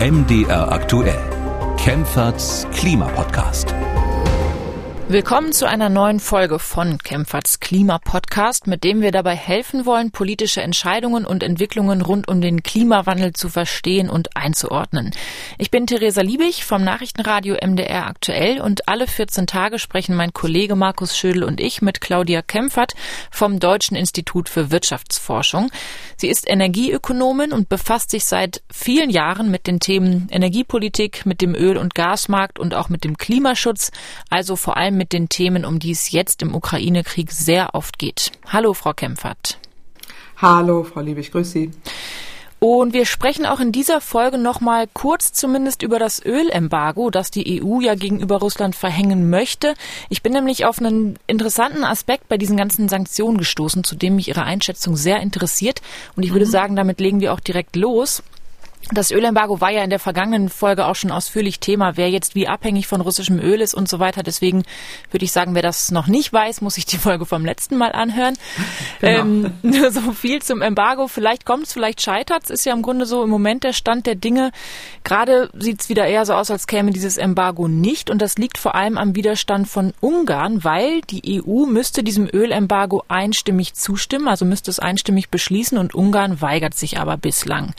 MDR aktuell. Kempferts Klimapodcast. Willkommen zu einer neuen Folge von Kempferts Klimapodcast, mit dem wir dabei helfen wollen, politische Entscheidungen und Entwicklungen rund um den Klimawandel zu verstehen und einzuordnen. Ich bin Theresa Liebig vom Nachrichtenradio MDR aktuell und alle 14 Tage sprechen mein Kollege Markus Schödel und ich mit Claudia Kempfert vom Deutschen Institut für Wirtschaftsforschung. Sie ist Energieökonomin und befasst sich seit vielen Jahren mit den Themen Energiepolitik, mit dem Öl- und Gasmarkt und auch mit dem Klimaschutz, also vor allem mit den Themen, um die es jetzt im Ukraine-Krieg sehr oft geht. Hallo, Frau Kempfert. Hallo, Frau Liebig, grüß Sie. Und wir sprechen auch in dieser Folge nochmal kurz zumindest über das Ölembargo, das die EU ja gegenüber Russland verhängen möchte. Ich bin nämlich auf einen interessanten Aspekt bei diesen ganzen Sanktionen gestoßen, zu dem mich Ihre Einschätzung sehr interessiert. Und ich würde mhm. sagen, damit legen wir auch direkt los. Das Ölembargo war ja in der vergangenen Folge auch schon ausführlich Thema, wer jetzt wie abhängig von russischem Öl ist und so weiter. Deswegen würde ich sagen, wer das noch nicht weiß, muss sich die Folge vom letzten Mal anhören. Genau. Ähm, so viel zum Embargo. Vielleicht kommt es, vielleicht scheitert es. Ist ja im Grunde so im Moment der Stand der Dinge. Gerade sieht es wieder eher so aus, als käme dieses Embargo nicht. Und das liegt vor allem am Widerstand von Ungarn, weil die EU müsste diesem Ölembargo einstimmig zustimmen, also müsste es einstimmig beschließen und Ungarn weigert sich aber bislang.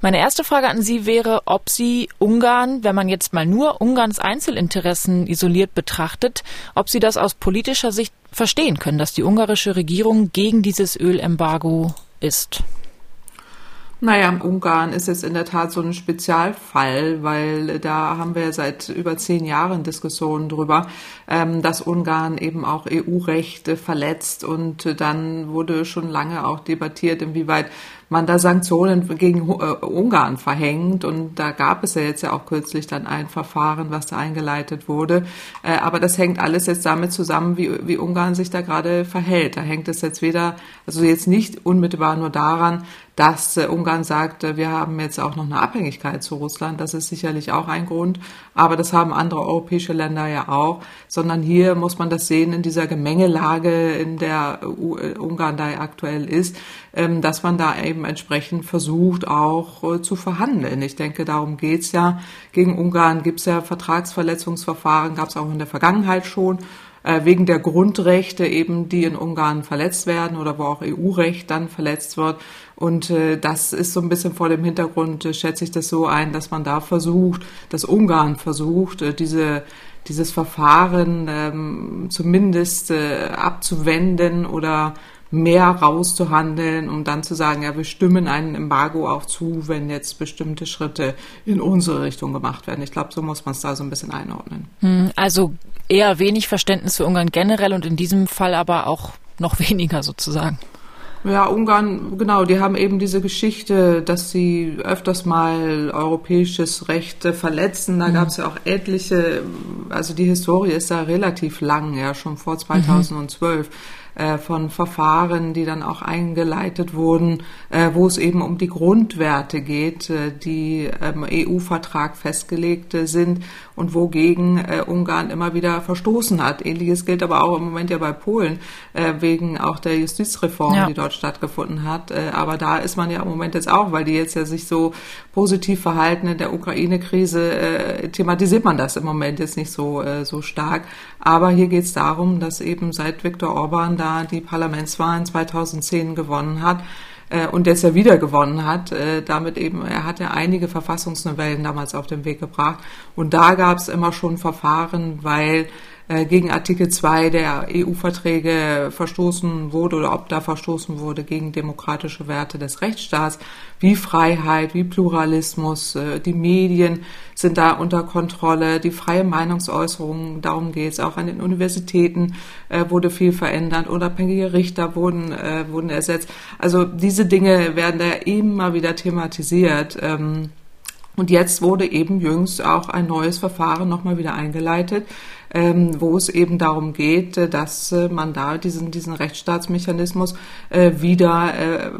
Meine erste Frage an Sie wäre, ob Sie Ungarn, wenn man jetzt mal nur Ungarns Einzelinteressen isoliert betrachtet, ob Sie das aus politischer Sicht verstehen können, dass die ungarische Regierung gegen dieses Ölembargo ist. Naja, Ungarn ist jetzt in der Tat so ein Spezialfall, weil da haben wir seit über zehn Jahren Diskussionen drüber, ähm, dass Ungarn eben auch EU-Recht verletzt und dann wurde schon lange auch debattiert, inwieweit man da Sanktionen gegen äh, Ungarn verhängt. Und da gab es ja jetzt ja auch kürzlich dann ein Verfahren, was da eingeleitet wurde. Äh, aber das hängt alles jetzt damit zusammen, wie, wie Ungarn sich da gerade verhält. Da hängt es jetzt weder, also jetzt nicht unmittelbar nur daran, dass äh, Ungarn sagt, wir haben jetzt auch noch eine Abhängigkeit zu Russland. Das ist sicherlich auch ein Grund. Aber das haben andere europäische Länder ja auch. Sondern hier muss man das sehen in dieser Gemengelage, in der äh, Ungarn da aktuell ist, ähm, dass man da eben entsprechend versucht, auch äh, zu verhandeln. Ich denke, darum geht's ja. Gegen Ungarn gibt's ja Vertragsverletzungsverfahren, gab's auch in der Vergangenheit schon wegen der Grundrechte eben, die in Ungarn verletzt werden oder wo auch EU-Recht dann verletzt wird. Und äh, das ist so ein bisschen vor dem Hintergrund, äh, schätze ich das so ein, dass man da versucht, dass Ungarn versucht, äh, diese dieses Verfahren ähm, zumindest äh, abzuwenden oder mehr rauszuhandeln, um dann zu sagen, ja, wir stimmen einem Embargo auch zu, wenn jetzt bestimmte Schritte in unsere Richtung gemacht werden. Ich glaube, so muss man es da so ein bisschen einordnen. Hm, also eher wenig Verständnis für Ungarn generell und in diesem Fall aber auch noch weniger sozusagen. Ja, Ungarn, genau, die haben eben diese Geschichte, dass sie öfters mal europäisches Recht verletzen. Da mhm. gab es ja auch etliche, also die Historie ist da relativ lang, ja, schon vor 2012. Mhm äh, von Verfahren, die dann auch eingeleitet wurden, äh, wo es eben um die Grundwerte geht, äh, die im EU-Vertrag festgelegt sind und wogegen äh, Ungarn immer wieder verstoßen hat. Ähnliches gilt aber auch im Moment ja bei Polen, äh, wegen auch der Justizreform, ja. die dort stattgefunden hat. Äh, aber da ist man ja im Moment jetzt auch, weil die jetzt ja sich so positiv verhalten in der Ukraine-Krise, äh, thematisiert man das im Moment jetzt nicht so, äh, so stark. Aber hier geht es darum, dass eben seit Viktor Orban da die Parlamentswahlen 2010 gewonnen hat, äh, und jetzt ja wieder gewonnen hat. Äh, damit eben, er hat ja einige Verfassungsnovellen damals auf den Weg gebracht. Und da gab es immer schon Verfahren, weil gegen Artikel 2 der EU-Verträge verstoßen wurde oder ob da verstoßen wurde gegen demokratische Werte des Rechtsstaats, wie Freiheit, wie Pluralismus, äh, die Medien sind da unter Kontrolle, die freie Meinungsäußerung, darum geht es. Auch an den Universitäten äh, wurde viel verändert, unabhängige Richter wurden, wurden ersetzt. Also diese Dinge werden da immer wieder thematisiert. Ähm, und jetzt wurde eben jüngst auch ein neues Verfahren nochmal wieder eingeleitet, wo es eben darum geht, äh, dass äh, man da diesen, diesen Rechtsstaatsmechanismus äh, wieder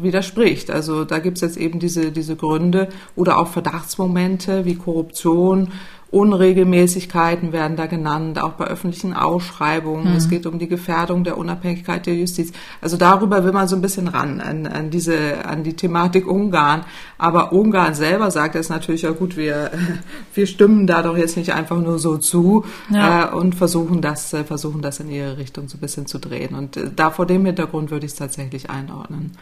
widerspricht. Also da gibt es jetzt eben diese, diese Gründe oder auch Verdachtsmomente wie Korruption Unregelmäßigkeiten werden da genannt, auch bei öffentlichen Ausschreibungen. Mhm. Es geht um die Gefährdung der Unabhängigkeit der Justiz. Also darüber will man so ein bisschen ran an, an diese, an die Thematik Ungarn. Aber Ungarn selber sagt es natürlich, ja gut, wir, wir stimmen da doch jetzt nicht einfach nur so zu ja. äh, und versuchen das, äh, versuchen das in ihre Richtung so ein bisschen zu drehen. Und äh, da vor dem Hintergrund würde ich es tatsächlich einordnen.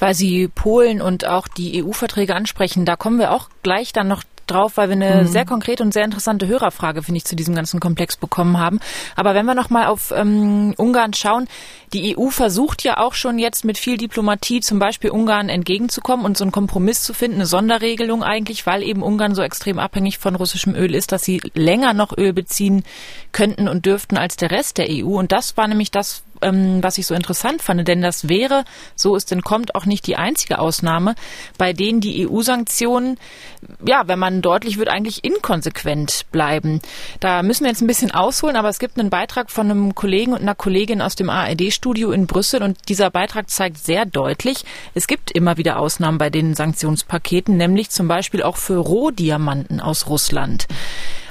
Weil Sie Polen und auch die EU-Verträge ansprechen, da kommen wir auch gleich dann noch drauf, weil wir eine mhm. sehr konkrete und sehr interessante Hörerfrage, finde ich, zu diesem ganzen Komplex bekommen haben. Aber wenn wir nochmal auf ähm, Ungarn schauen, die EU versucht ja auch schon jetzt mit viel Diplomatie zum Beispiel Ungarn entgegenzukommen und so einen Kompromiss zu finden, eine Sonderregelung eigentlich, weil eben Ungarn so extrem abhängig von russischem Öl ist, dass sie länger noch Öl beziehen könnten und dürften als der Rest der EU. Und das war nämlich das, ähm, was ich so interessant fand, denn das wäre, so es denn kommt, auch nicht die einzige Ausnahme, bei denen die EU-Sanktionen, ja, wenn man deutlich wird, eigentlich inkonsequent bleiben. Da müssen wir jetzt ein bisschen ausholen, aber es gibt einen Beitrag von einem Kollegen und einer Kollegin aus dem ARD-Studio in Brüssel und dieser Beitrag zeigt sehr deutlich, es gibt immer wieder Ausnahmen bei den Sanktionspaketen, nämlich zum Beispiel auch für Rohdiamanten aus Russland.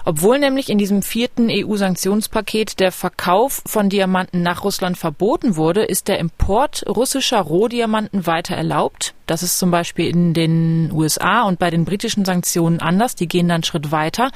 Obwohl nämlich in diesem vierten EU-Sanktionspaket der Verkauf von Diamanten nach Russland verboten wurde, ist der Import russischer Rohdiamanten weiter erlaubt. Das ist zum Beispiel in den USA und bei den britischen Sanktionen anders. Die gehen dann einen Schritt weiter.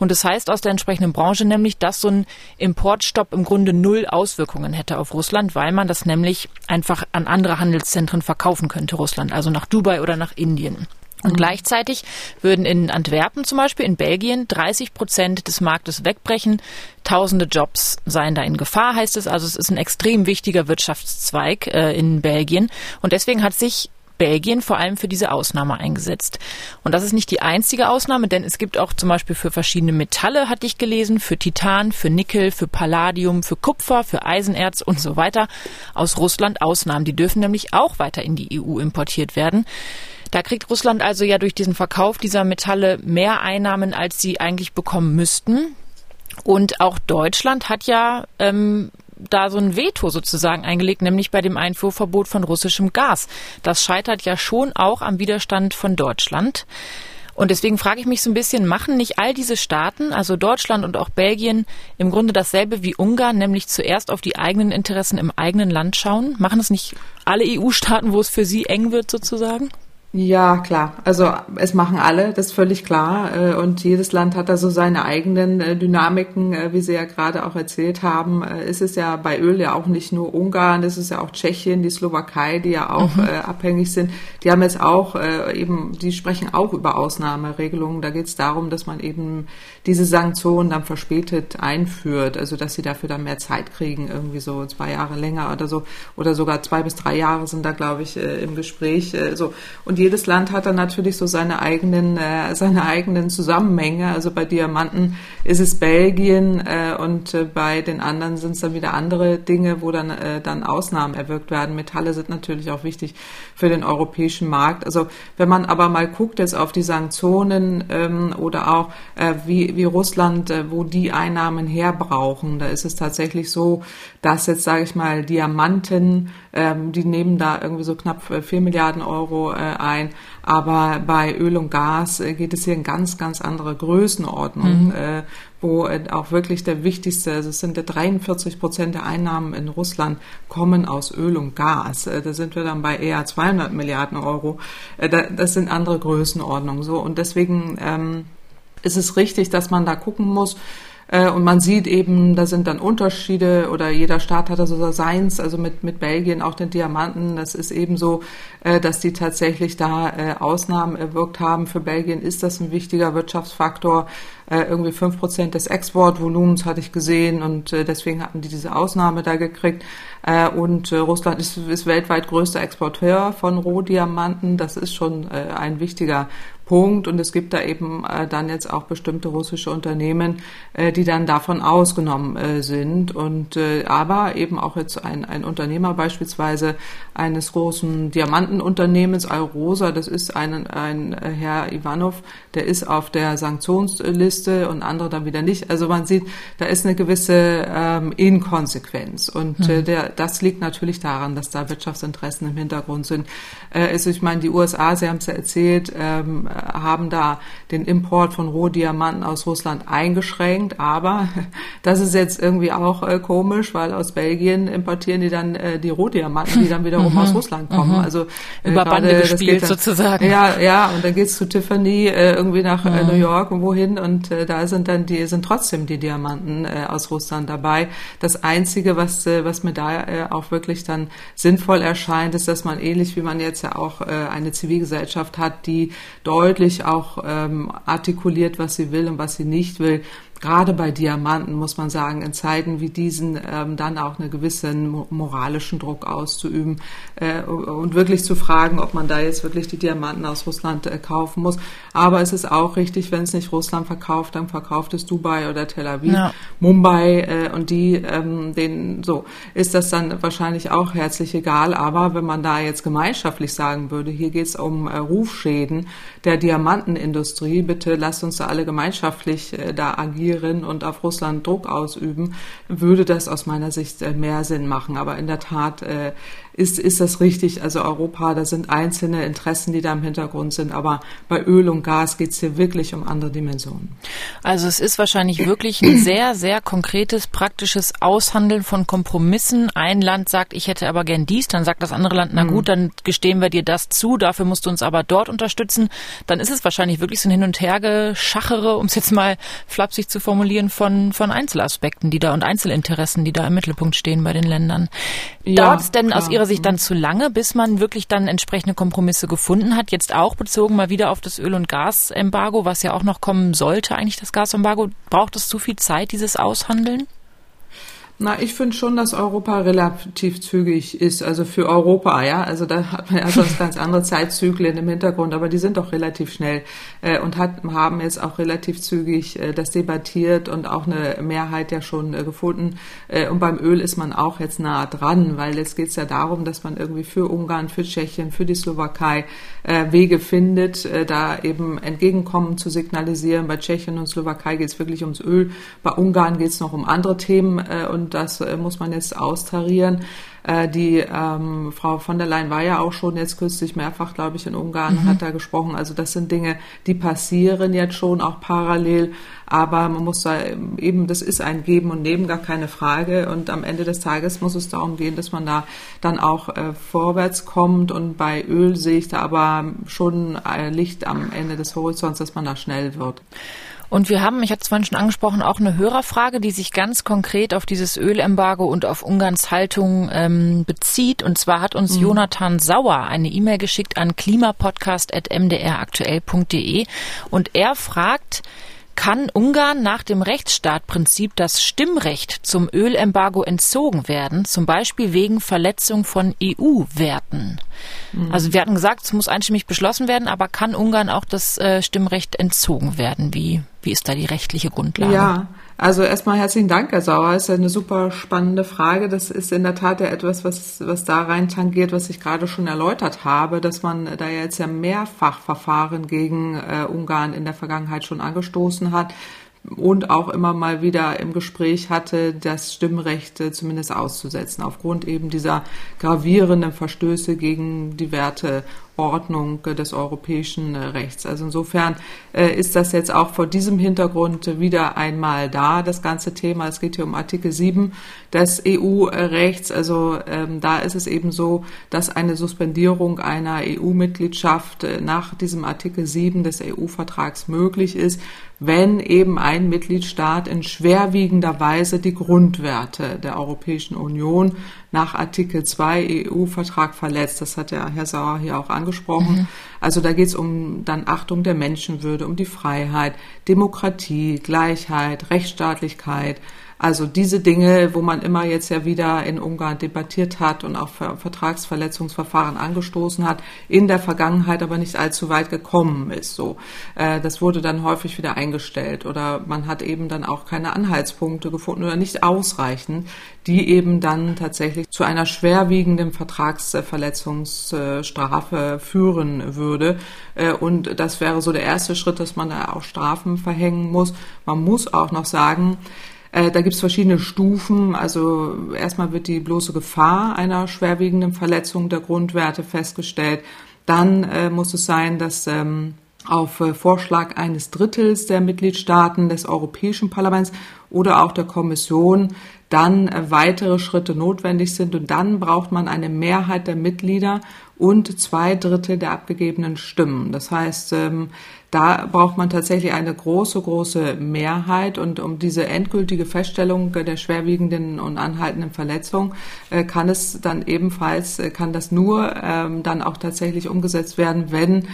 Und das heißt aus der entsprechenden Branche nämlich, dass so ein Importstopp im Grunde null Auswirkungen hätte auf Russland, weil man das nämlich einfach an andere Handelszentren verkaufen könnte, Russland, also nach Dubai oder nach Indien. Und gleichzeitig würden in Antwerpen zum Beispiel in Belgien 30 Prozent des Marktes wegbrechen. Tausende Jobs seien da in Gefahr, heißt es. Also es ist ein extrem wichtiger Wirtschaftszweig äh, in Belgien. Und deswegen hat sich Belgien vor allem für diese Ausnahme eingesetzt. Und das ist nicht die einzige Ausnahme, denn es gibt auch zum Beispiel für verschiedene Metalle, hatte ich gelesen, für Titan, für Nickel, für Palladium, für Kupfer, für Eisenerz und so weiter aus Russland Ausnahmen. Die dürfen nämlich auch weiter in die EU importiert werden. Da kriegt Russland also ja durch diesen Verkauf dieser Metalle mehr Einnahmen, als sie eigentlich bekommen müssten. Und auch Deutschland hat ja ähm, da so ein Veto sozusagen eingelegt, nämlich bei dem Einfuhrverbot von russischem Gas. Das scheitert ja schon auch am Widerstand von Deutschland. Und deswegen frage ich mich so ein bisschen, machen nicht all diese Staaten, also Deutschland und auch Belgien, im Grunde dasselbe wie Ungarn, nämlich zuerst auf die eigenen Interessen im eigenen Land schauen? Machen es nicht alle EU-Staaten, wo es für sie eng wird sozusagen? Ja, klar. Also es machen alle, das ist völlig klar. Äh, und jedes Land hat da so seine eigenen äh, Dynamiken, äh, wie Sie ja gerade auch erzählt haben. Ist es ja bei Öl ja auch nicht nur Ungarn, es ist ja auch Tschechien, die Slowakei, die ja auch mhm. abhängig sind. Die haben jetzt auch eben, die sprechen auch über Ausnahmeregelungen. Da geht es darum, dass man eben diese Sanktionen dann verspätet einführt, also dass sie dafür dann mehr Zeit kriegen, irgendwie so zwei Jahre länger oder so, oder sogar zwei bis drei Jahre sind da, glaube ich, im Gespräch. So und jedes Land hat dann natürlich so seine eigenen, äh, seine eigenen Zusammenhänge. Also bei Diamanten ist es Belgien äh, und äh, bei den anderen sind es dann wieder andere Dinge, wo dann, äh, dann Ausnahmen erwirkt werden. Metalle sind natürlich auch wichtig für den europäischen Markt. Also wenn man aber mal guckt jetzt auf die Sanktionen ähm, oder auch äh, wie, wie Russland, äh, wo die Einnahmen herbrauchen, da ist es tatsächlich so, dass jetzt, sage ich mal, Diamanten, ähm, die nehmen da irgendwie so knapp äh, vier Milliarden Euro äh, ein. Aber bei Öl und Gas äh, geht es hier in ganz, ganz andere Größenordnung, mhm. äh, wo äh, auch wirklich der wichtigste, also es sind ja 43 Prozent der Einnahmen in Russland kommen aus Öl und Gas. Da sind wir dann bei eher 200 Milliarden Euro. Da, das sind andere Größenordnungen so. Und deswegen ähm, ist es richtig, dass man da gucken muss, und man sieht eben, da sind dann Unterschiede oder jeder Staat hat da so seins, also mit, mit Belgien auch den Diamanten. Das ist eben so, äh, dass die tatsächlich da äh, Ausnahmen erwirkt haben. Für Belgien ist das ein wichtiger Wirtschaftsfaktor. Irgendwie fünf Prozent des Exportvolumens hatte ich gesehen und deswegen hatten die diese Ausnahme da gekriegt. Und Russland ist, ist weltweit größter Exporteur von Rohdiamanten. Das ist schon ein wichtiger Punkt. Und es gibt da eben äh, dann jetzt auch bestimmte russische Unternehmen, äh, die dann davon ausgenommen äh, sind. Und äh, aber eben auch jetzt ein, ein Unternehmer beispielsweise eines großen Diamantenunternehmens, Alrosa, das ist ein, ein äh, Herr Ivanov, der ist auf der Sanktionsliste und andere dann wieder nicht. Also man sieht, da ist eine gewisse ähm, Inkonsequenz. Und mhm. äh, der, das liegt natürlich daran, dass da Wirtschaftsinteressen im Hintergrund sind. Äh, also ich meine, die USA, Sie haben es ja erzählt, ähm, haben da den Import von Rohdiamanten aus Russland eingeschränkt. Aber das ist jetzt irgendwie auch äh, komisch, weil aus Belgien importieren die dann äh, die Rohdiamanten, die dann wiederum mhm. aus Russland kommen. Mhm. Also äh, über Bande gespielt dann, sozusagen. Ja, ja. Und dann geht's zu Tiffany äh, irgendwie nach äh, mhm. New York und wohin und äh, da sind dann die sind trotzdem die Diamanten äh, aus Russland dabei. Das einzige, was was mir da auch wirklich dann sinnvoll erscheint, ist, dass man ähnlich wie man jetzt ja auch eine Zivilgesellschaft hat, die deutlich auch ähm, artikuliert, was sie will und was sie nicht will, gerade bei Diamanten muss man sagen, in Zeiten wie diesen ähm, dann auch einen gewissen moralischen Druck auszuüben äh, und wirklich zu fragen, ob man da jetzt wirklich die Diamanten aus Russland äh, kaufen muss. Aber es ist auch richtig, wenn es nicht Russland verkauft, dann verkauft es Dubai oder Tel Aviv, ja. Mumbai äh, und die, ähm, denen so ist das dann wahrscheinlich auch herzlich egal. Aber wenn man da jetzt gemeinschaftlich sagen würde, hier geht es um äh, Rufschäden der Diamantenindustrie, bitte lasst uns da alle gemeinschaftlich äh, da agieren reagieren und auf Russland Druck ausüben, würde das aus meiner Sicht äh, mehr Sinn machen. Aber in der Tat äh, ist, ist das richtig. Also Europa, da sind einzelne Interessen, die da im Hintergrund sind. Aber bei Öl und Gas geht es hier wirklich um andere Dimensionen. Also es ist wahrscheinlich wirklich ein sehr, sehr konkretes, praktisches Aushandeln von Kompromissen. Ein Land sagt, ich hätte aber gern dies, dann sagt das andere Land, na gut, dann gestehen wir dir das zu, dafür musst du uns aber dort unterstützen. Dann ist es wahrscheinlich wirklich so ein Hin- und Hergeschachere, um es jetzt mal flapsig zu formulieren, von, von Einzelaspekten, die da und Einzelinteressen, die da im Mittelpunkt stehen bei den Ländern. Ja, Dauert es denn klar. aus Ihrer Sicht dann zu lange, bis man wirklich dann entsprechende Kompromisse gefunden hat? Jetzt auch bezogen mal wieder auf das Öl- und Gasembargo, was ja auch noch kommen sollte, eigentlich das Gasembargo. Braucht es zu viel Zeit, dieses Aushandeln? Na, ich finde schon, dass Europa relativ zügig ist, also für Europa, ja. Also da hat man ja sonst ganz andere Zeitzyklen im Hintergrund, aber die sind doch relativ schnell äh, und hat, haben jetzt auch relativ zügig äh, das debattiert und auch eine Mehrheit ja schon äh, gefunden. Äh, und beim Öl ist man auch jetzt nah dran, weil jetzt geht es ja darum, dass man irgendwie für Ungarn, für Tschechien, für die Slowakei äh, Wege findet, äh, da eben Entgegenkommen zu signalisieren. Bei Tschechien und Slowakei geht es wirklich ums Öl, bei Ungarn geht es noch um andere Themen und das äh, muss man jetzt austarieren. Äh, die ähm, Frau von der Leyen war ja auch schon jetzt kürzlich mehrfach, glaube ich, in Ungarn, mhm. hat da gesprochen. Also das sind Dinge, die passieren jetzt schon auch parallel. Aber man muss da eben, das ist ein Geben und Nehmen, gar keine Frage. Und am Ende des Tages muss es darum gehen, dass man da dann auch äh, vorwärts kommt. Und bei Öl sehe ich da aber schon Licht am Ende des Horizonts, dass man da schnell wird. Und wir haben, ich hatte es vorhin schon angesprochen, auch eine Hörerfrage, die sich ganz konkret auf dieses Ölembargo und auf Ungarns Haltung ähm, bezieht. Und zwar hat uns mhm. Jonathan Sauer eine E-Mail geschickt an klimapodcast.mdraktuell.de und er fragt, kann Ungarn nach dem Rechtsstaatprinzip das Stimmrecht zum Ölembargo entzogen werden, zum Beispiel wegen Verletzung von EU-Werten? Mhm. Also wir hatten gesagt, es muss einstimmig beschlossen werden, aber kann Ungarn auch das äh, Stimmrecht entzogen werden? Wie, wie ist da die rechtliche Grundlage? Ja, also erstmal herzlichen Dank, Herr Sauer. Das ist eine super spannende Frage. Das ist in der Tat ja etwas, was, was da rein tangiert, was ich gerade schon erläutert habe, dass man da jetzt ja mehrfach Verfahren gegen äh, Ungarn in der Vergangenheit schon angestoßen hat und auch immer mal wieder im Gespräch hatte, das Stimmrecht zumindest auszusetzen, aufgrund eben dieser gravierenden Verstöße gegen die Werte Ordnung des europäischen äh, Rechts. Also insofern äh, ist das jetzt auch vor diesem Hintergrund wieder einmal da, das ganze Thema. Es geht hier um Artikel 7 des EU-Rechts. Also ähm, da ist es eben so, dass eine Suspendierung einer EU-Mitgliedschaft äh, nach diesem Artikel 7 des EU-Vertrags möglich ist, wenn eben ein Mitgliedstaat in schwerwiegender Weise die Grundwerte der Europäischen Union nach Artikel 2 EU-Vertrag verletzt. Das hat ja Herr Sauer hier auch angesprochen. Mhm. Also da geht es um dann Achtung der Menschenwürde, um die Freiheit, Demokratie, Gleichheit, Rechtsstaatlichkeit, also diese Dinge, wo man immer jetzt ja wieder in Ungarn debattiert hat und auch Vertragsverletzungsverfahren angestoßen hat, in der Vergangenheit aber nicht allzu weit gekommen ist. So, äh, das wurde dann häufig wieder eingestellt oder man hat eben dann auch keine Anhaltspunkte gefunden oder nicht ausreichend, die eben dann tatsächlich zu einer schwerwiegenden Vertragsverletzungsstrafe führen würde. Äh, und das wäre so der erste Schritt, dass man da auch Strafen verhängen muss. Man muss auch noch sagen, äh, da gibt es verschiedene Stufen. Also erstmal wird die bloße Gefahr einer schwerwiegenden Verletzung der Grundwerte festgestellt. Dann äh, muss es sein, dass ähm, auf äh, Vorschlag eines Drittels der Mitgliedstaaten des Europäischen Parlaments oder auch der Kommission dann weitere Schritte notwendig sind. Und dann braucht man eine Mehrheit der Mitglieder und zwei Drittel der abgegebenen Stimmen. Das heißt, ähm, da braucht man tatsächlich eine große, große Mehrheit. Und um diese endgültige Feststellung der schwerwiegenden und anhaltenden Verletzung äh, kann es dann ebenfalls, äh, kann das nur ähm, dann auch tatsächlich umgesetzt werden, wenn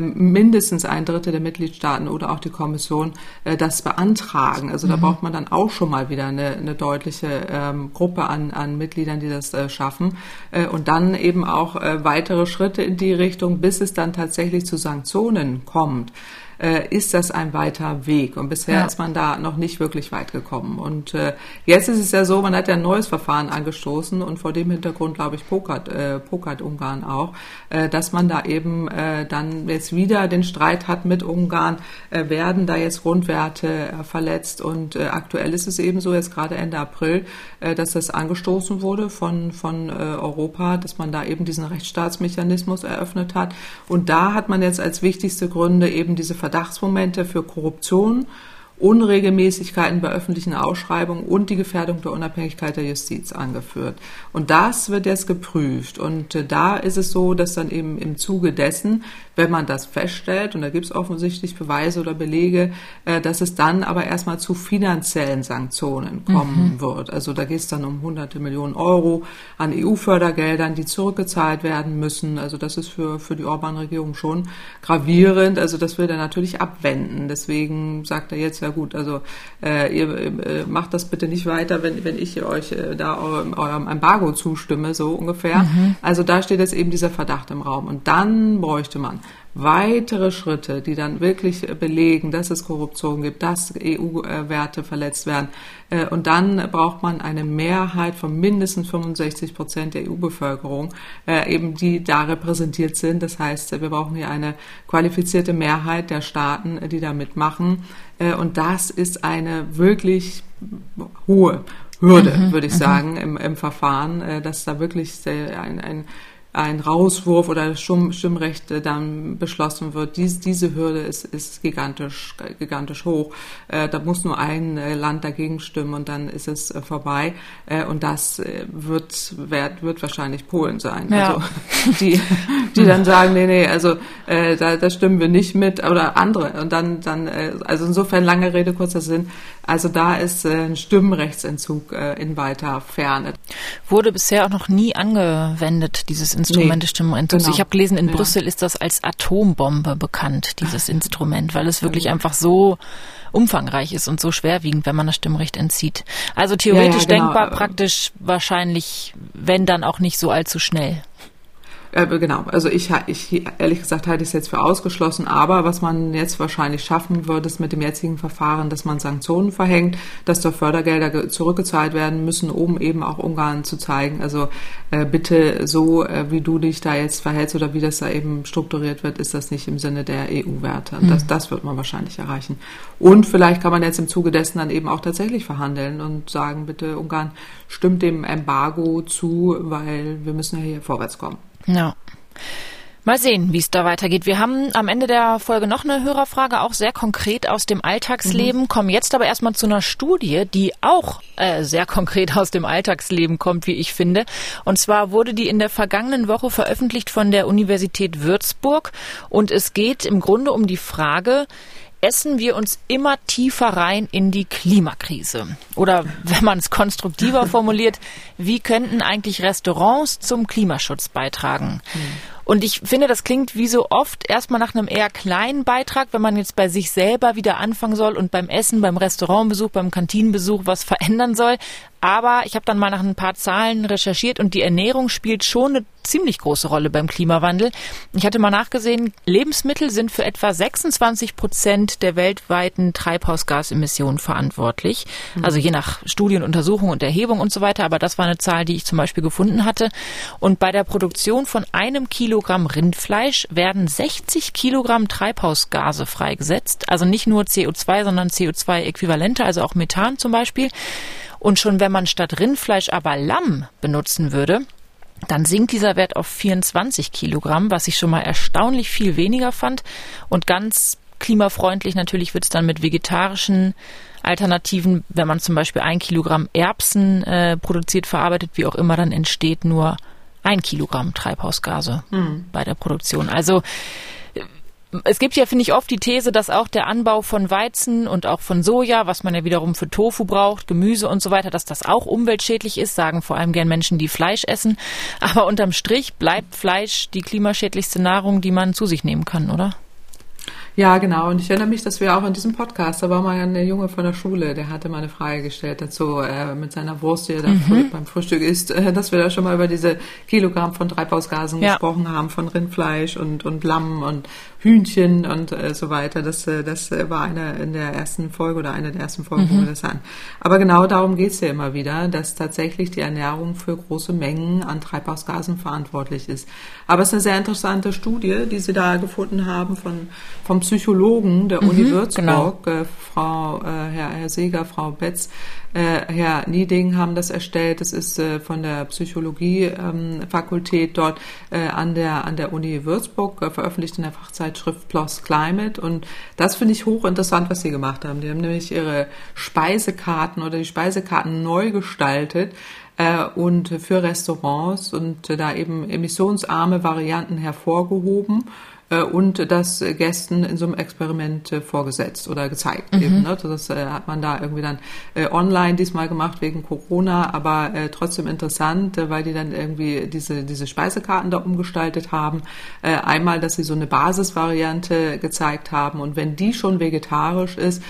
mindestens ein Drittel der Mitgliedstaaten oder auch die Kommission äh, das beantragen. Also da mhm. braucht man dann auch schon mal wieder eine, eine deutliche ähm, Gruppe an, an Mitgliedern, die das äh, schaffen. Äh, und dann eben auch äh, weitere Schritte in die Richtung, bis es dann tatsächlich zu Sanktionen kommt äh, ist das ein weiter Weg. Und bisher ja. ist man da noch nicht wirklich weit gekommen. Und äh, jetzt ist es ja so, man hat ja ein neues Verfahren angestoßen und vor dem Hintergrund, glaube ich, pokert, äh, pokert Ungarn auch, äh, dass man da eben äh, dann jetzt wieder den Streit hat mit Ungarn, äh, werden da jetzt Grundwerte äh, verletzt. Und äh, aktuell ist es eben so, jetzt gerade Ende April, äh, dass das angestoßen wurde von, von äh, Europa, dass man da eben diesen Rechtsstaatsmechanismus eröffnet hat. Und da hat man jetzt als wichtigste Gründe eben diese Verdachtsmomente für Korruption Unregelmäßigkeiten bei öffentlichen Ausschreibungen und die Gefährdung der Unabhängigkeit der Justiz angeführt. Und das wird jetzt geprüft. Und äh, da ist es so, dass dann eben im Zuge dessen, wenn man das feststellt, und da gibt es offensichtlich Beweise oder Belege, äh, dass es dann aber erstmal zu finanziellen Sanktionen kommen mhm. wird. Also da geht es dann um hunderte Millionen Euro an EU-Fördergeldern, die zurückgezahlt werden müssen. Also das ist für, für die Orban-Regierung schon gravierend. Also das will er natürlich abwenden. Deswegen sagt er jetzt ja gut, also äh, ihr äh, macht das bitte nicht weiter, wenn, wenn ich euch äh, da eurem, eurem Embargo zustimme, so ungefähr. Mhm. Also da steht jetzt eben dieser Verdacht im Raum. Und dann bräuchte man weitere Schritte, die dann wirklich belegen, dass es Korruption gibt, dass EU-Werte verletzt werden. Äh, und dann braucht man eine Mehrheit von mindestens 65 Prozent der EU-Bevölkerung, äh, eben die da repräsentiert sind. Das heißt, wir brauchen hier eine qualifizierte Mehrheit der Staaten, die da mitmachen. Äh, und das ist eine wirklich hohe Hürde, mhm, würde ich mhm. sagen, im, im Verfahren, dass da wirklich ein, ein ein Rauswurf oder Stimmrecht dann beschlossen wird. Dies, diese Hürde ist, ist gigantisch, gigantisch hoch. Äh, da muss nur ein äh, Land dagegen stimmen und dann ist es äh, vorbei. Äh, und das äh, wird, wird, wird wahrscheinlich Polen sein. Ja. Also die, die dann sagen, nee, nee, also äh, da, da stimmen wir nicht mit oder andere. Und dann, dann, also insofern lange Rede, kurzer Sinn. Also da ist ein Stimmrechtsentzug in weiter Ferne. Wurde bisher auch noch nie angewendet, dieses Instrument nee, Stimmenentzugs. Genau. Ich habe gelesen, in ja. Brüssel ist das als Atombombe bekannt, dieses Instrument, weil es wirklich einfach so umfangreich ist und so schwerwiegend, wenn man das Stimmrecht entzieht. Also theoretisch ja, ja, genau. denkbar, praktisch wahrscheinlich, wenn dann auch nicht so allzu schnell. Äh, genau, also ich, ich ehrlich gesagt halte ich es jetzt für ausgeschlossen, aber was man jetzt wahrscheinlich schaffen wird, ist mit dem jetzigen Verfahren, dass man Sanktionen verhängt, dass da Fördergelder zurückgezahlt werden müssen, um eben auch Ungarn zu zeigen, also äh, bitte so, äh, wie du dich da jetzt verhältst oder wie das da eben strukturiert wird, ist das nicht im Sinne der EU-Werte. Mhm. Das, das wird man wahrscheinlich erreichen. Und vielleicht kann man jetzt im Zuge dessen dann eben auch tatsächlich verhandeln und sagen, bitte Ungarn stimmt dem Embargo zu, weil wir müssen ja hier vorwärts kommen. Ja. Mal sehen, wie es da weitergeht. Wir haben am Ende der Folge noch eine Hörerfrage, auch sehr konkret aus dem Alltagsleben, mhm. kommen jetzt aber erstmal zu einer Studie, die auch äh, sehr konkret aus dem Alltagsleben kommt, wie ich finde. Und zwar wurde die in der vergangenen Woche veröffentlicht von der Universität Würzburg und es geht im Grunde um die Frage, essen wir uns immer tiefer rein in die Klimakrise. Oder wenn man es konstruktiver formuliert, wie könnten eigentlich Restaurants zum Klimaschutz beitragen? Mhm. Und ich finde, das klingt wie so oft erstmal nach einem eher kleinen Beitrag, wenn man jetzt bei sich selber wieder anfangen soll und beim Essen, beim Restaurantbesuch, beim Kantinenbesuch was verändern soll. Aber ich habe dann mal nach ein paar Zahlen recherchiert und die Ernährung spielt schon eine ziemlich große Rolle beim Klimawandel. Ich hatte mal nachgesehen, Lebensmittel sind für etwa 26 Prozent der weltweiten Treibhausgasemissionen verantwortlich. Mhm. Also je nach Studien, Untersuchung und Erhebung und so weiter. Aber das war eine Zahl, die ich zum Beispiel gefunden hatte. Und bei der Produktion von einem Kilogramm Rindfleisch werden 60 Kilogramm Treibhausgase freigesetzt. Also nicht nur CO2, sondern CO2-Äquivalente, also auch Methan zum Beispiel. Und schon wenn man statt Rindfleisch aber Lamm benutzen würde, dann sinkt dieser Wert auf 24 Kilogramm, was ich schon mal erstaunlich viel weniger fand. Und ganz klimafreundlich natürlich wird es dann mit vegetarischen Alternativen, wenn man zum Beispiel ein Kilogramm Erbsen äh, produziert, verarbeitet, wie auch immer, dann entsteht nur ein Kilogramm Treibhausgase hm. bei der Produktion. Also es gibt ja, finde ich, oft die These, dass auch der Anbau von Weizen und auch von Soja, was man ja wiederum für Tofu braucht, Gemüse und so weiter, dass das auch umweltschädlich ist, sagen vor allem gern Menschen, die Fleisch essen. Aber unterm Strich bleibt Fleisch die klimaschädlichste Nahrung, die man zu sich nehmen kann, oder? Ja, genau. Und ich erinnere mich, dass wir auch in diesem Podcast, da war mal ein Junge von der Schule, der hatte mal eine Frage gestellt dazu, äh, mit seiner Wurst, die er da mhm. beim Frühstück isst, äh, dass wir da schon mal über diese Kilogramm von Treibhausgasen ja. gesprochen haben, von Rindfleisch und, und Lamm und Hühnchen und äh, so weiter. Das, äh, das war eine in der ersten Folge oder eine der ersten Folgen, mhm. wo wir das an. Aber genau darum geht's ja immer wieder, dass tatsächlich die Ernährung für große Mengen an Treibhausgasen verantwortlich ist. Aber es ist eine sehr interessante Studie, die Sie da gefunden haben von, vom Psychologen der mhm, Uni Würzburg, genau. äh, Frau, äh, Herr, Herr Seger, Frau Betz, äh, Herr Nieding haben das erstellt. Das ist äh, von der Psychologie-Fakultät ähm, dort äh, an, der, an der Uni Würzburg, äh, veröffentlicht in der Fachzeitschrift PLOS Climate. Und das finde ich hochinteressant, was sie gemacht haben. Die haben nämlich ihre Speisekarten oder die Speisekarten neu gestaltet äh, und für Restaurants und da eben emissionsarme Varianten hervorgehoben äh, und das Gästen in so einem Experiment äh, vorgesetzt oder gezeigt. Mhm. Eben, ne? Das äh, hat man da irgendwie dann online diesmal gemacht wegen Corona, aber trotzdem interessant, weil die dann irgendwie diese, diese Speisekarten da umgestaltet haben. Einmal, dass sie so eine Basisvariante gezeigt haben und wenn die schon vegetarisch ist,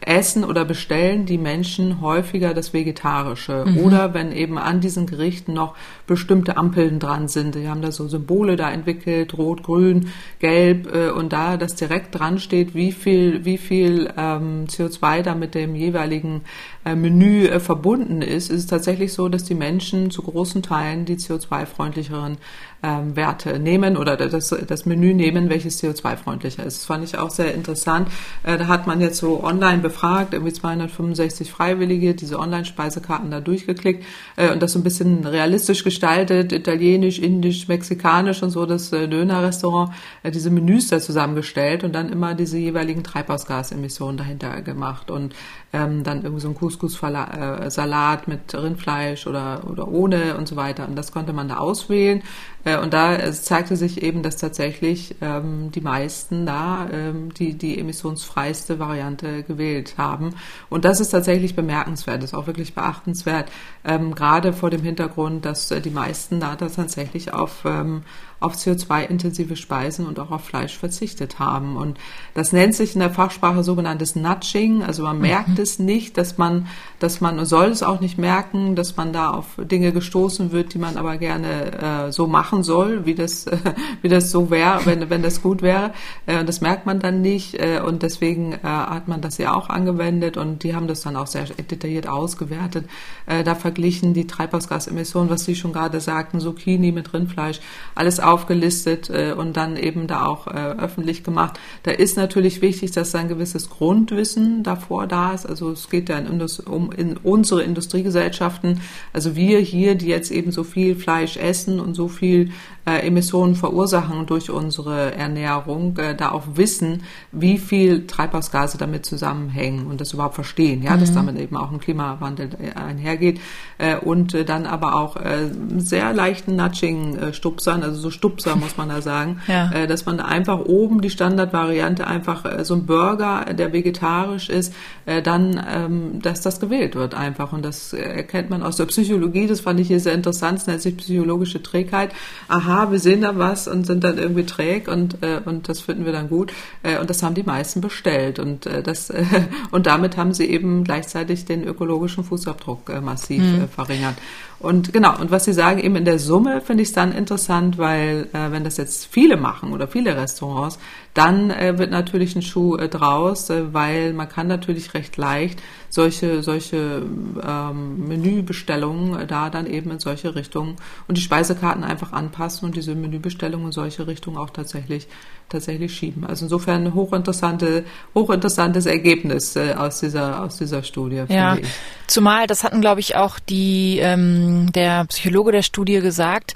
essen oder bestellen die Menschen häufiger das Vegetarische. Mhm. Oder wenn eben an diesen Gerichten noch bestimmte Ampeln dran sind. Die haben da so Symbole da entwickelt, rot, grün, gelb äh, und da das direkt dran steht, wie viel, wie viel ähm, CO2 da mit dem jeweiligen äh, Menü äh, verbunden ist, ist es tatsächlich so, dass die Menschen zu großen Teilen die CO2-freundlicheren ähm, Werte nehmen oder das, das Menü nehmen, welches CO2-freundlicher ist. Das fand ich auch sehr interessant. Äh, da hat man jetzt so online befragt, irgendwie 265 Freiwillige, diese Online-Speisekarten da durchgeklickt äh, und das so ein bisschen realistisch gestaltet, italienisch, indisch, mexikanisch und so, das äh, Dönerrestaurant, äh, diese Menüs da zusammengestellt und dann immer diese jeweiligen Treibhausgasemissionen dahinter gemacht und ähm, dann irgendwie so ein Couscous-Salat äh, mit Rindfleisch oder, oder ohne und so weiter. Und das konnte man da auswählen. Äh, und da es zeigte sich eben, dass tatsächlich ähm, die meisten da ähm, die, die emissionsfreiste Variante gewählt haben. Und das ist tatsächlich bemerkenswert, ist auch wirklich beachtenswert, ähm, gerade vor dem Hintergrund, dass äh, die meisten da tatsächlich auf ähm, auf CO2-intensive Speisen und auch auf Fleisch verzichtet haben. Und das nennt sich in der Fachsprache sogenanntes Nudging. Also man merkt mhm. es nicht, dass man, dass man soll es auch nicht merken, dass man da auf Dinge gestoßen wird, die man aber gerne äh, so machen soll, wie das, äh, wie das so wäre, wenn, wenn das gut wäre. Äh, das merkt man dann nicht. Äh, und deswegen äh, hat man das ja auch angewendet und die haben das dann auch sehr detailliert ausgewertet. Äh, da verglichen die Treibhausgasemissionen, was Sie schon gerade sagten, Zucchini mit Rindfleisch, alles aufgelistet äh, und dann eben da auch äh, öffentlich gemacht. Da ist natürlich wichtig, dass ein gewisses Grundwissen davor da ist. Also es geht ja in, um in unsere Industriegesellschaften, also wir hier, die jetzt eben so viel Fleisch essen und so viel äh, Emissionen verursachen durch unsere Ernährung, äh, da auch wissen, wie viel Treibhausgase damit zusammenhängen und das überhaupt verstehen, ja, mhm. dass damit eben auch ein Klimawandel äh, einhergeht äh, und äh, dann aber auch äh, sehr leichten Nudging-Stupsern, also so Stupser muss man da sagen, ja. äh, dass man da einfach oben die Standardvariante einfach äh, so ein Burger, der vegetarisch ist, äh, dann, ähm, dass das gewählt wird einfach und das erkennt man aus der Psychologie, das fand ich hier sehr interessant, das nennt sich psychologische Trägheit. Aha, wir sehen da was und sind dann irgendwie träg und, äh, und das finden wir dann gut. Äh, und das haben die meisten bestellt. Und, äh, das, äh, und damit haben sie eben gleichzeitig den ökologischen Fußabdruck äh, massiv mhm. äh, verringert. Und genau, und was Sie sagen, eben in der Summe finde ich es dann interessant, weil äh, wenn das jetzt viele machen oder viele Restaurants, dann äh, wird natürlich ein Schuh äh, draus, äh, weil man kann natürlich recht leicht solche solche ähm, Menübestellungen äh, da dann eben in solche Richtungen und die Speisekarten einfach anpassen und diese Menübestellungen in solche Richtungen auch tatsächlich tatsächlich schieben. Also insofern ein hochinteressante, hochinteressantes Ergebnis äh, aus dieser aus dieser Studie. Ja, ich. zumal das hatten glaube ich auch die ähm, der Psychologe der Studie gesagt,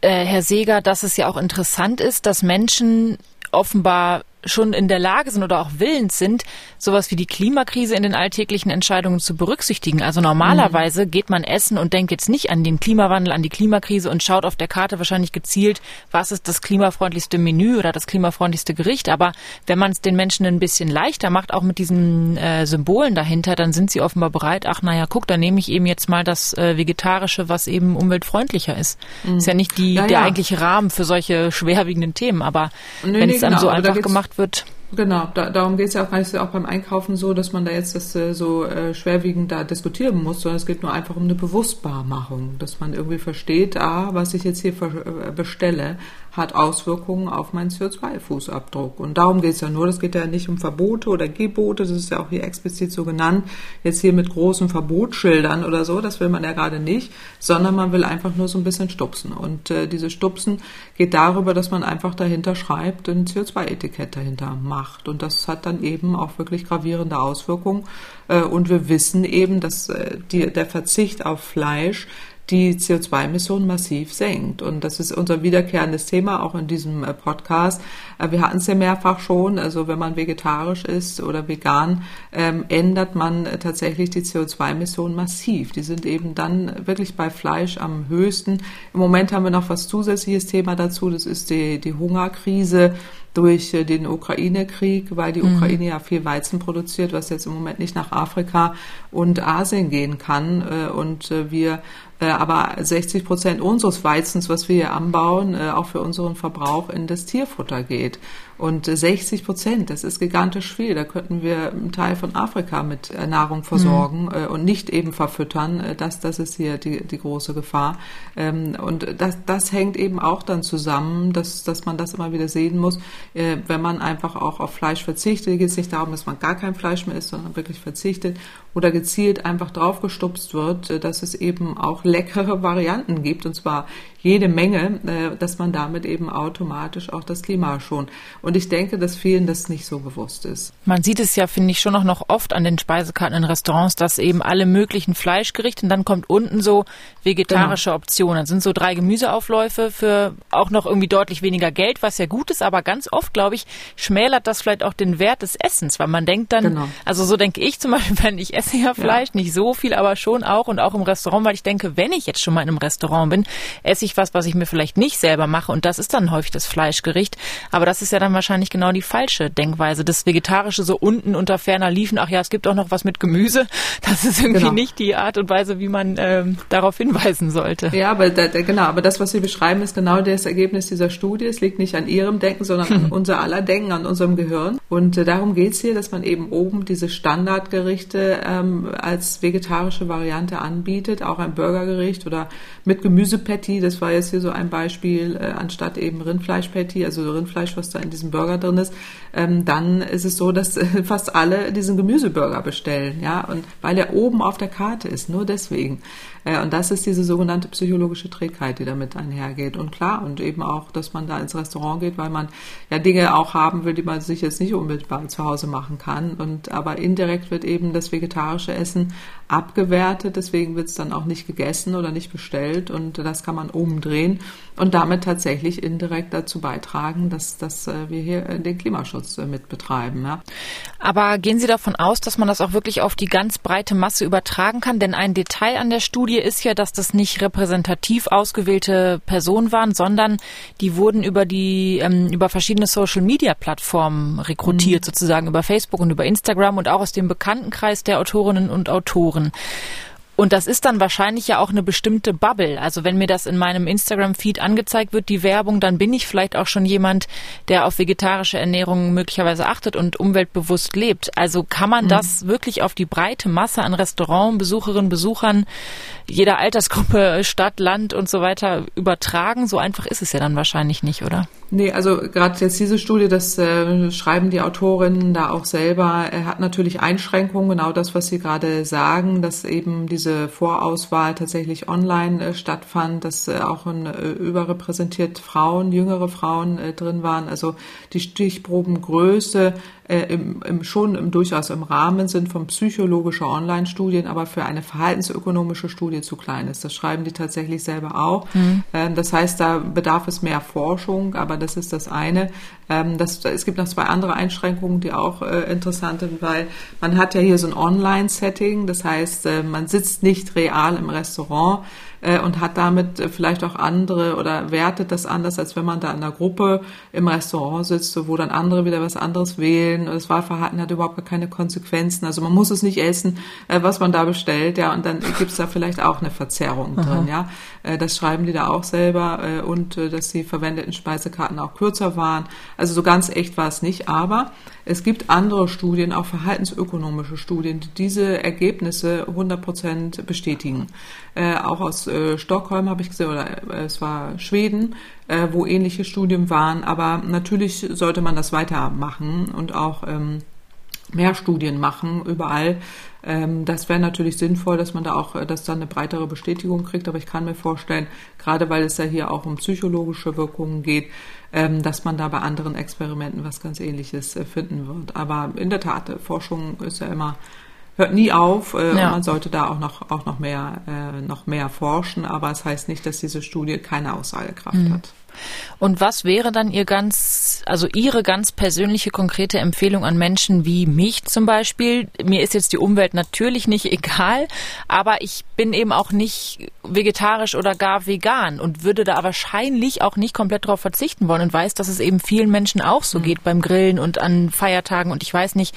äh, Herr Seger, dass es ja auch interessant ist, dass Menschen offenbar schon in der Lage sind oder auch willens sind, sowas wie die Klimakrise in den alltäglichen Entscheidungen zu berücksichtigen. Also normalerweise mhm. geht man essen und denkt jetzt nicht an den Klimawandel, an die Klimakrise und schaut auf der Karte wahrscheinlich gezielt, was ist das klimafreundlichste Menü oder das klimafreundlichste Gericht. Aber wenn man es den Menschen ein bisschen leichter macht, auch mit diesen äh, Symbolen dahinter, dann sind sie offenbar bereit, ach naja, guck, dann nehme ich eben jetzt mal das äh, Vegetarische, was eben umweltfreundlicher ist. Mhm. Ist ja nicht die, ja, der ja. eigentliche Rahmen für solche schwerwiegenden Themen, aber nee, wenn es einem genau, so einfach gemacht gemacht wird. Genau, da, darum geht es ja auch nicht auch beim Einkaufen so, dass man da jetzt das äh, so äh, schwerwiegend da diskutieren muss, sondern es geht nur einfach um eine Bewusstbarmachung, dass man irgendwie versteht, ah, was ich jetzt hier äh, bestelle, hat Auswirkungen auf meinen CO2-Fußabdruck. Und darum geht es ja nur. Das geht ja nicht um Verbote oder Gebote, das ist ja auch hier explizit so genannt, jetzt hier mit großen Verbotsschildern oder so, das will man ja gerade nicht, sondern man will einfach nur so ein bisschen stupsen. Und äh, diese Stupsen geht darüber, dass man einfach dahinter schreibt, ein CO2-Etikett dahinter macht. Und das hat dann eben auch wirklich gravierende Auswirkungen. Äh, und wir wissen eben, dass äh, die, der Verzicht auf Fleisch die CO2-Emissionen massiv senkt. Und das ist unser wiederkehrendes Thema auch in diesem äh, Podcast. Äh, wir hatten es ja mehrfach schon. Also wenn man vegetarisch ist oder vegan, ähm, ändert man tatsächlich die CO2-Emissionen massiv. Die sind eben dann wirklich bei Fleisch am höchsten. Im Moment haben wir noch was zusätzliches Thema dazu. Das ist die, die Hungerkrise durch äh, den Ukraine-Krieg, weil die mhm. Ukraine ja viel Weizen produziert, was jetzt im Moment nicht nach Afrika und Asien gehen kann. Und wir äh, aber 60 Prozent unseres Weizens, was wir hier anbauen, äh, auch für unseren Verbrauch in das Tierfutter geht. Und 60 Prozent, das ist gigantisch viel. Da könnten wir einen Teil von Afrika mit äh, Nahrung versorgen mhm. und nicht eben verfüttern. Das, das ist hier die, die große Gefahr. Ähm, und das, das hängt eben auch dann zusammen, dass, dass man das immer wieder sehen muss, wenn man einfach auch auf Fleisch verzichtet. Hier geht es nicht darum, dass man gar kein Fleisch mehr isst, sondern wirklich verzichtet oder gezielt einfach draufgestupst wird, dass es eben auch leckere Varianten gibt, und zwar jede Menge, äh, dass man damit eben automatisch auch das Klima schont. Und ich denke, dass vielen das nicht so bewusst ist. Man sieht es ja, finde ich, schon auch noch oft an den Speisekarten in Restaurants, dass eben alle möglichen Fleischgerichte und dann kommt unten so vegetarische genau. Optionen. Dann sind so drei Gemüseaufläufe für auch noch irgendwie deutlich weniger Geld, was ja gut ist, aber ganz oft, glaube ich, schmälert das vielleicht auch den Wert des Essens, weil man denkt dann, genau. also so denke ich zum Beispiel, wenn ich esse ja Fleisch, ja. nicht so viel, aber schon auch und auch im Restaurant, weil ich denke, wenn ich jetzt schon mal in einem Restaurant bin, esse ich was, was ich mir vielleicht nicht selber mache und das ist dann häufig das Fleischgericht. Aber das ist ja dann wahrscheinlich genau die falsche Denkweise. Das Vegetarische so unten unter ferner liefen, ach ja, es gibt auch noch was mit Gemüse. Das ist irgendwie genau. nicht die Art und Weise, wie man ähm, darauf hinweisen sollte. Ja, aber da, da, genau, aber das, was Sie beschreiben, ist genau das Ergebnis dieser Studie. Es liegt nicht an Ihrem Denken, sondern an unser aller Denken, an unserem Gehirn. Und äh, darum geht es hier, dass man eben oben diese Standardgerichte ähm, als vegetarische Variante anbietet, auch ein Burgergericht oder mit Gemüsepatty. Das war jetzt hier so ein Beispiel, äh, anstatt eben Rindfleischpatty, also Rindfleisch, was da in diesem Burger drin ist. Ähm, dann ist es so, dass äh, fast alle diesen Gemüseburger bestellen, ja, und weil er oben auf der Karte ist, nur deswegen. Und das ist diese sogenannte psychologische Trägheit, die damit einhergeht. Und klar, und eben auch, dass man da ins Restaurant geht, weil man ja Dinge auch haben will, die man sich jetzt nicht unmittelbar zu Hause machen kann. Und aber indirekt wird eben das vegetarische Essen abgewertet, deswegen wird es dann auch nicht gegessen oder nicht bestellt und das kann man umdrehen und damit tatsächlich indirekt dazu beitragen, dass, dass äh, wir hier äh, den Klimaschutz mit betreiben. Ja. Aber gehen Sie davon aus, dass man das auch wirklich auf die ganz breite Masse übertragen kann? Denn ein Detail an der Studie Studie ist ja, dass das nicht repräsentativ ausgewählte Personen waren, sondern die wurden über die ähm, über verschiedene Social Media Plattformen rekrutiert, mhm. sozusagen über Facebook und über Instagram und auch aus dem Bekanntenkreis der Autorinnen und Autoren. Um. Und das ist dann wahrscheinlich ja auch eine bestimmte Bubble. Also wenn mir das in meinem Instagram-Feed angezeigt wird, die Werbung, dann bin ich vielleicht auch schon jemand, der auf vegetarische Ernährung möglicherweise achtet und umweltbewusst lebt. Also kann man mhm. das wirklich auf die breite Masse an Restaurantbesucherinnen, Besuchern jeder Altersgruppe, Stadt, Land und so weiter übertragen? So einfach ist es ja dann wahrscheinlich nicht, oder? Nee, also gerade jetzt diese Studie, das äh, schreiben die Autorinnen da auch selber, er hat natürlich Einschränkungen, genau das, was Sie gerade sagen, dass eben diese Vorauswahl tatsächlich online äh, stattfand, dass äh, auch ein, äh, überrepräsentiert Frauen, jüngere Frauen drin waren. Also die Stichprobengröße äh, im, im, schon im, durchaus im Rahmen sind von psychologischer Online-Studien, aber für eine verhaltensökonomische Studie zu klein ist. Das schreiben die tatsächlich selber auch. Mhm. Ähm, das heißt, da bedarf es mehr Forschung, aber das ist das eine. Ähm, das, es gibt noch zwei andere Einschränkungen, die auch äh, interessant sind, weil man hat ja hier so ein Online-Setting, das heißt, äh, man sitzt nicht real im Restaurant, äh, und hat damit äh, vielleicht auch andere oder wertet das anders, als wenn man da in einer Gruppe im Restaurant sitzt, wo dann andere wieder was anderes wählen. Das Wahlverhalten hat überhaupt keine Konsequenzen. Also man muss es nicht essen, äh, was man da bestellt, ja, und dann gibt's da vielleicht auch eine Verzerrung Aha. drin, ja. Äh, das schreiben die da auch selber äh, und äh, dass die verwendeten Speisekarten auch kürzer waren. Also so ganz echt war es nicht, aber es gibt andere Studien, auch verhaltensökonomische Studien, die diese Ergebnisse 100 Prozent bestätigen. Äh, auch aus äh, Stockholm habe ich gesehen, oder äh, es war Schweden, äh, wo ähnliche Studien waren. Aber natürlich sollte man das weitermachen und auch ähm, mehr Studien machen überall. Ähm, das wäre natürlich sinnvoll, dass man da auch, äh, dass dann eine breitere Bestätigung kriegt. Aber ich kann mir vorstellen, gerade weil es ja hier auch um psychologische Wirkungen geht, ähm, dass man da bei anderen Experimenten was ganz Ähnliches äh, finden wird. Aber in der Tat, Forschung ist ja immer hört nie auf. Äh, ja. Man sollte da auch noch auch noch mehr äh, noch mehr forschen. Aber es das heißt nicht, dass diese Studie keine Aussagekraft mhm. hat. Und was wäre dann Ihr ganz, also Ihre ganz persönliche konkrete Empfehlung an Menschen wie mich zum Beispiel? Mir ist jetzt die Umwelt natürlich nicht egal, aber ich bin eben auch nicht vegetarisch oder gar vegan und würde da wahrscheinlich auch nicht komplett darauf verzichten wollen und weiß, dass es eben vielen Menschen auch so mhm. geht beim Grillen und an Feiertagen und ich weiß nicht,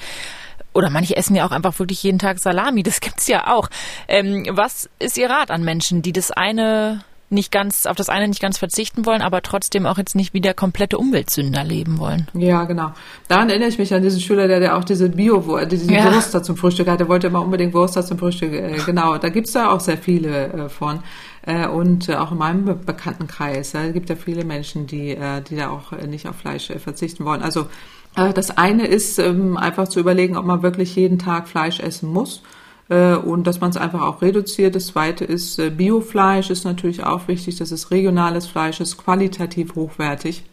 oder manche essen ja auch einfach wirklich jeden Tag Salami, das gibt's ja auch. Ähm, was ist Ihr Rat an Menschen, die das eine nicht ganz, auf das eine nicht ganz verzichten wollen, aber trotzdem auch jetzt nicht wie der komplette Umweltsünder leben wollen. Ja, genau. Daran erinnere ich mich an diesen Schüler, der, der auch diese Bio, diese ja. Wurst da zum Frühstück hatte, wollte immer unbedingt Wurst da zum Frühstück. Äh, genau, da gibt's da auch sehr viele äh, von. Äh, und auch in meinem Bekanntenkreis, ja, gibt ja viele Menschen, die, die da auch nicht auf Fleisch verzichten wollen. Also das eine ist ähm, einfach zu überlegen, ob man wirklich jeden Tag Fleisch essen muss äh, und dass man es einfach auch reduziert. Das zweite ist äh, Biofleisch ist natürlich auch wichtig, dass es regionales Fleisch ist, qualitativ hochwertig.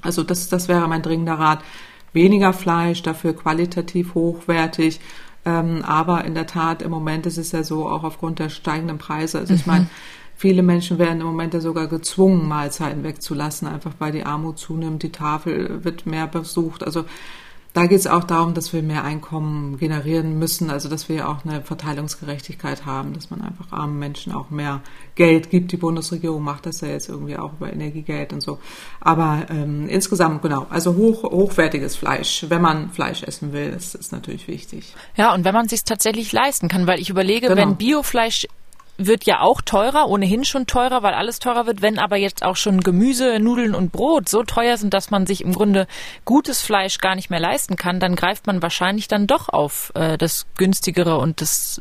Also das, das wäre mein dringender Rat. Weniger Fleisch, dafür qualitativ hochwertig. Ähm, aber in der Tat, im Moment ist es ja so, auch aufgrund der steigenden Preise. Also ich mhm. meine, viele Menschen werden im Moment ja sogar gezwungen, Mahlzeiten wegzulassen, einfach weil die Armut zunimmt, die Tafel wird mehr besucht. Also da geht es auch darum, dass wir mehr Einkommen generieren müssen, also dass wir auch eine Verteilungsgerechtigkeit haben, dass man einfach armen Menschen auch mehr Geld gibt. Die Bundesregierung macht das ja jetzt irgendwie auch über Energiegeld und so. Aber ähm, insgesamt, genau, also hoch, hochwertiges Fleisch, wenn man Fleisch essen will, das ist natürlich wichtig. Ja, und wenn man sich tatsächlich leisten kann, weil ich überlege, genau. wenn Biofleisch wird ja auch teurer, ohnehin schon teurer, weil alles teurer wird. Wenn aber jetzt auch schon Gemüse, Nudeln und Brot so teuer sind, dass man sich im Grunde gutes Fleisch gar nicht mehr leisten kann, dann greift man wahrscheinlich dann doch auf äh, das günstigere und das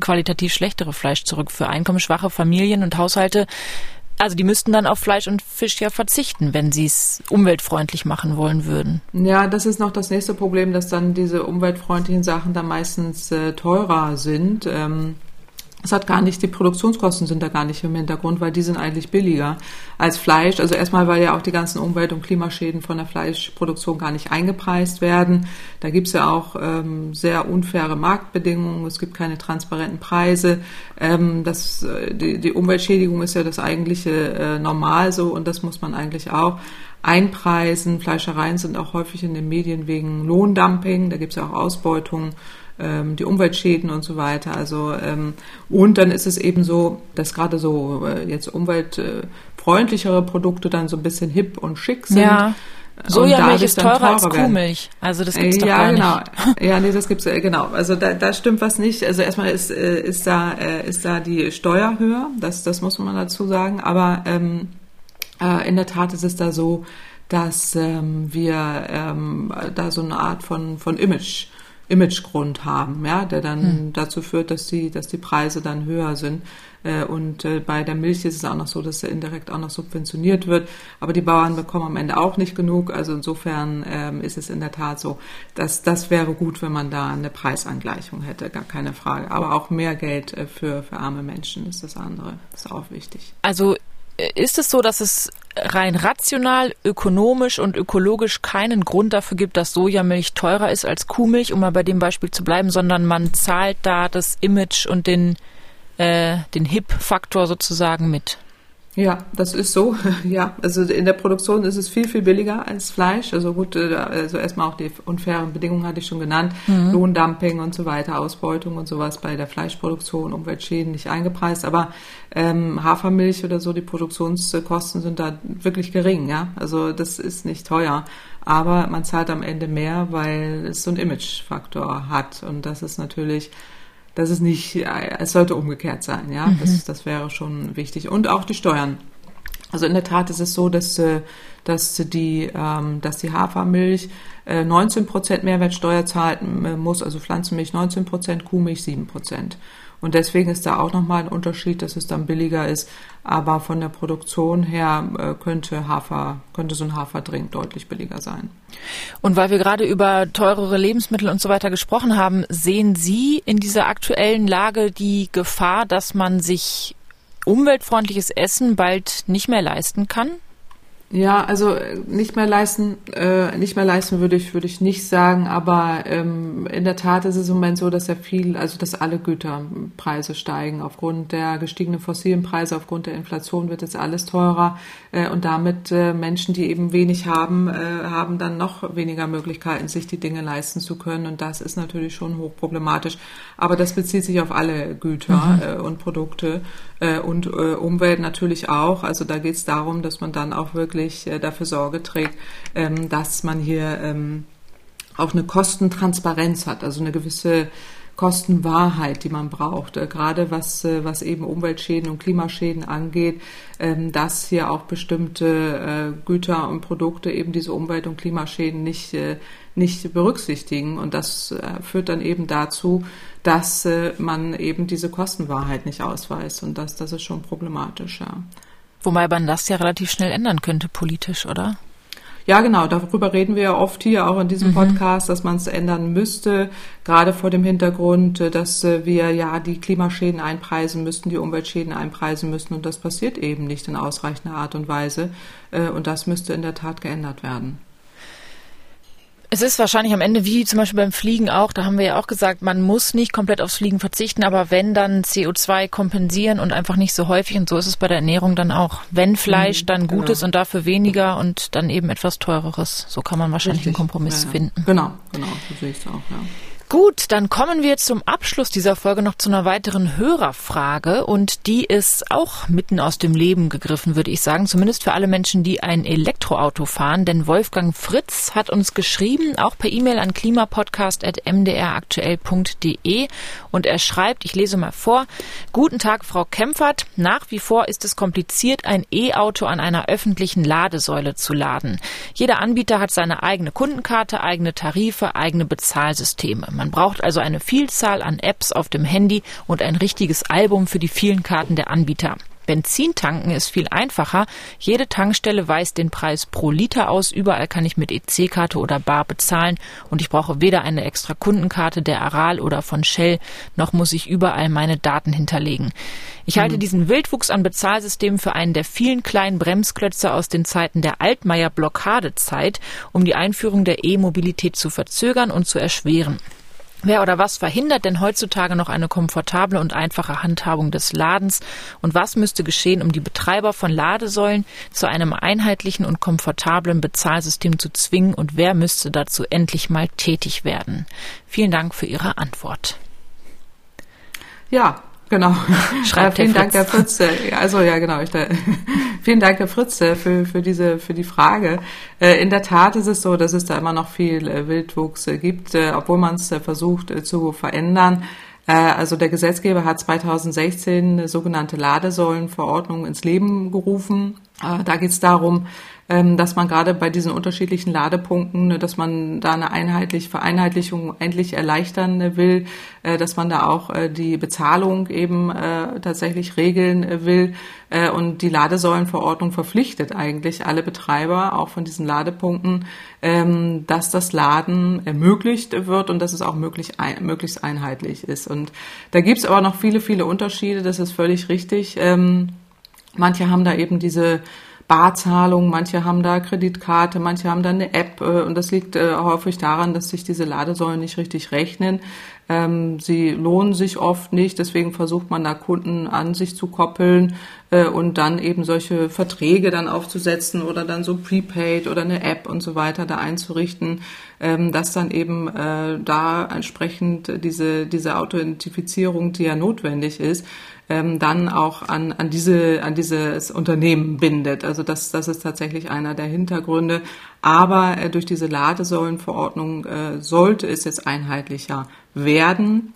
qualitativ schlechtere Fleisch zurück. Für einkommensschwache Familien und Haushalte also die müssten dann auf Fleisch und Fisch ja verzichten, wenn sie es umweltfreundlich machen wollen würden. Ja, das ist noch das nächste Problem, dass dann diese umweltfreundlichen Sachen dann meistens äh, teurer sind. Ähm, es hat gar nicht, die Produktionskosten sind da gar nicht im Hintergrund, weil die sind eigentlich billiger als Fleisch. Also erstmal, weil ja auch die ganzen Umwelt- und Klimaschäden von der Fleischproduktion gar nicht eingepreist werden. Da gibt's ja auch ähm, sehr unfaire Marktbedingungen, es gibt keine transparenten Preise. Ähm, das, äh, die, die Umweltschädigung ist ja das eigentliche äh, Normal so und das muss man eigentlich auch einpreisen. Fleischereien sind auch häufig in den Medien wegen Lohndumping, da gibt's ja auch Ausbeutung ähm, die Umweltschäden und so weiter. Also ähm, und dann ist es eben so, dass gerade so äh, jetzt umweltfreundlichere Produkte dann so ein bisschen hip und schick sind. Ja. Sojamilch ist teurer, teurer als Kuhmilch. Also das gibt's äh, doch ja, gar genau. nicht. Ja, nee, das gibt's äh, genau. Also da, da stimmt was nicht. Also erstmal ist äh, ist da ist da die Steuer höher. Das das muss man dazu sagen. Aber ähm, äh, in der Tat ist es da so, dass ähm, wir ähm, da so eine Art von von Image Imagegrund haben, ja, der dann hm. dazu führt, dass die, dass die Preise dann höher sind. Äh, und äh, bei der Milch ist es auch noch so, dass er indirekt auch noch subventioniert wird. Aber die Bauern bekommen am Ende auch nicht genug. Also insofern ähm, ist es in der Tat so, dass das wäre gut, wenn man da eine Preisangleichung hätte, gar keine Frage. Aber auch mehr Geld äh, für, für arme Menschen ist das andere. Das ist auch wichtig. Also ist es so, dass es rein rational, ökonomisch und ökologisch keinen Grund dafür gibt, dass Sojamilch teurer ist als Kuhmilch, um mal bei dem Beispiel zu bleiben, sondern man zahlt da das Image und den, äh, den Hip-Faktor sozusagen mit? Ja, das ist so. Ja, also in der Produktion ist es viel, viel billiger als Fleisch. Also gut, äh, also erstmal auch die unfairen Bedingungen hatte ich schon genannt. Mhm. Lohndumping und so weiter, Ausbeutung und sowas bei der Fleischproduktion, Umweltschäden nicht eingepreist. Aber ähm, Hafermilch oder so, die Produktionskosten sind da wirklich gering. Ja, also das ist nicht teuer. Aber man zahlt am Ende mehr, weil es so einen Imagefaktor hat. Und das ist natürlich das ist nicht, es sollte umgekehrt sein, ja. Mhm. Das, das wäre schon wichtig. Und auch die Steuern. Also in der Tat ist es so, dass, äh, dass die, ähm, dass die Hafermilch 19 äh, Prozent Mehrwertsteuer zahlen äh, muss, also Pflanzenmilch 19 Prozent, Kuhmilch 7 Prozent. Und deswegen ist da auch nochmal ein Unterschied, dass es dann billiger ist. Aber von der Produktion her äh, könnte Hafer, könnte so ein Haferdrink deutlich billiger sein. Und weil wir gerade über teurere Lebensmittel und so weiter gesprochen haben, sehen Sie in dieser aktuellen Lage die Gefahr, dass man sich umweltfreundliches Essen bald nicht mehr leisten kann? Ja, also äh, nicht mehr leisten, äh, nicht mehr leisten würde ich würde ich nicht sagen, aber ähm, in der Tat ist es im Moment so, dass ja viel, also dass alle Güterpreise steigen aufgrund der gestiegenen fossilen Preise, aufgrund der Inflation wird jetzt alles teurer äh, und damit äh, Menschen, die eben wenig haben, äh, haben dann noch weniger Möglichkeiten, sich die Dinge leisten zu können und das ist natürlich schon hochproblematisch. Aber das bezieht sich auf alle Güter mhm. äh, und Produkte äh, und äh, Umwelt natürlich auch. Also da geht es darum, dass man dann auch wirklich äh, dafür Sorge trägt, ähm, dass man hier ähm, auch eine Kostentransparenz hat, also eine gewisse Kostenwahrheit, die man braucht, äh, gerade was, äh, was eben Umweltschäden und Klimaschäden angeht, ähm, dass hier auch bestimmte Güter und Produkte eben diese Umwelt- und Klimaschäden nicht, nicht berücksichtigen. Und das führt dann eben dazu, dass man eben diese Kostenwahrheit nicht ausweist. Und das, das ist schon problematisch, ja. Wobei man das ja relativ schnell ändern könnte politisch, oder? Ja, genau, darüber reden wir ja oft hier auch in diesem mhm. Podcast, dass man es ändern müsste, gerade vor dem Hintergrund, äh, dass äh, wir ja die Klimaschäden einpreisen müssten, die Umweltschäden einpreisen müssten und das passiert eben nicht in ausreichender Art und Weise äh, und das müsste in der Tat geändert werden. Es ist wahrscheinlich am Ende wie zum Beispiel beim Fliegen auch, da haben wir ja auch gesagt, man muss nicht komplett aufs Fliegen verzichten, aber wenn dann CO2 kompensieren und einfach nicht so häufig und so ist es bei der Ernährung dann auch. Wenn Fleisch, mhm, dann genau. Gutes und dafür weniger und dann eben etwas teureres. So kann man wahrscheinlich Richtig. einen Kompromiss ja, ja. finden. Genau, genau, so sehe ich es auch, ja. Gut, dann kommen wir zum Abschluss dieser Folge noch zu einer weiteren Hörerfrage und die ist auch mitten aus dem Leben gegriffen, würde ich sagen, zumindest für alle Menschen, die ein Elektroauto fahren, denn Wolfgang Fritz hat uns geschrieben, auch per E-Mail an klimapodcast.mdraktuell.de und er schreibt, ich lese mal vor, Guten Tag, Frau Kempfert, nach wie vor ist es kompliziert, ein E-Auto an einer öffentlichen Ladesäule zu laden. Jeder Anbieter hat seine eigene Kundenkarte, eigene Tarife, eigene Bezahlsysteme. Man braucht also eine Vielzahl an Apps auf dem Handy und ein richtiges Album für die vielen Karten der Anbieter. Benzintanken ist viel einfacher. Jede Tankstelle weist den Preis pro Liter aus. Überall kann ich mit EC-Karte oder Bar bezahlen und ich brauche weder eine extra Kundenkarte der Aral oder von Shell, noch muss ich überall meine Daten hinterlegen. Ich halte mhm. diesen Wildwuchs an Bezahlsystemen für einen der vielen kleinen Bremsklötze aus den Zeiten der Altmaier-Blockadezeit, um die Einführung der E-Mobilität zu verzögern und zu erschweren. Wer oder was verhindert denn heutzutage noch eine komfortable und einfache Handhabung des Ladens? Und was müsste geschehen, um die Betreiber von Ladesäulen zu einem einheitlichen und komfortablen Bezahlsystem zu zwingen? Und wer müsste dazu endlich mal tätig werden? Vielen Dank für Ihre Antwort. Ja, Genau. Schreibt äh, vielen Dank, Herr Fritz. Also ja, genau. Ich, Vielen Dank, Herr Fritz, äh, für, für, diese, für die Frage. Äh, in der Tat ist es so, dass es da immer noch viel äh, Wildwuchs gibt, obwohl man es versucht zu verändern. Also der Gesetzgeber hat 2016 eine sogenannte Ladesäulenverordnung ins Leben gerufen. Da geht es darum, dass man gerade bei diesen unterschiedlichen Ladepunkten, ne, dass man da eine einheitliche Vereinheitlichung endlich erleichtern will, äh, dass man da auch äh, die Bezahlung eben äh, tatsächlich regeln will und die Ladesäulenverordnung verpflichtet eigentlich alle Betreiber auch von diesen Ladepunkten, ähm, dass das Laden ermöglicht wird und dass es auch möglich, möglichst einheitlich ist. Und da gibt es aber noch viele, viele Unterschiede, das ist völlig richtig. Ähm, manche haben da eben diese Barzahlung, manche haben da Kreditkarte, manche haben da eine App äh, und das liegt äh, häufig daran, dass sich diese Ladesäulen nicht richtig rechnen. Ähm, sie lohnen sich oft nicht, deswegen versucht man da Kunden an sich zu koppeln äh, und dann eben solche Verträge dann aufzusetzen oder dann so Prepaid oder eine App und so weiter da einzurichten, ähm, dass dann eben da entsprechend diese, diese Authentifizierung, die ja notwendig ist, ähm, dann auch an, an, diese, an dieses Unternehmen bindet. Also das, das ist tatsächlich einer der Hintergründe. Aber äh, durch diese Ladesäulenverordnung äh, sollte es jetzt einheitlicher werden.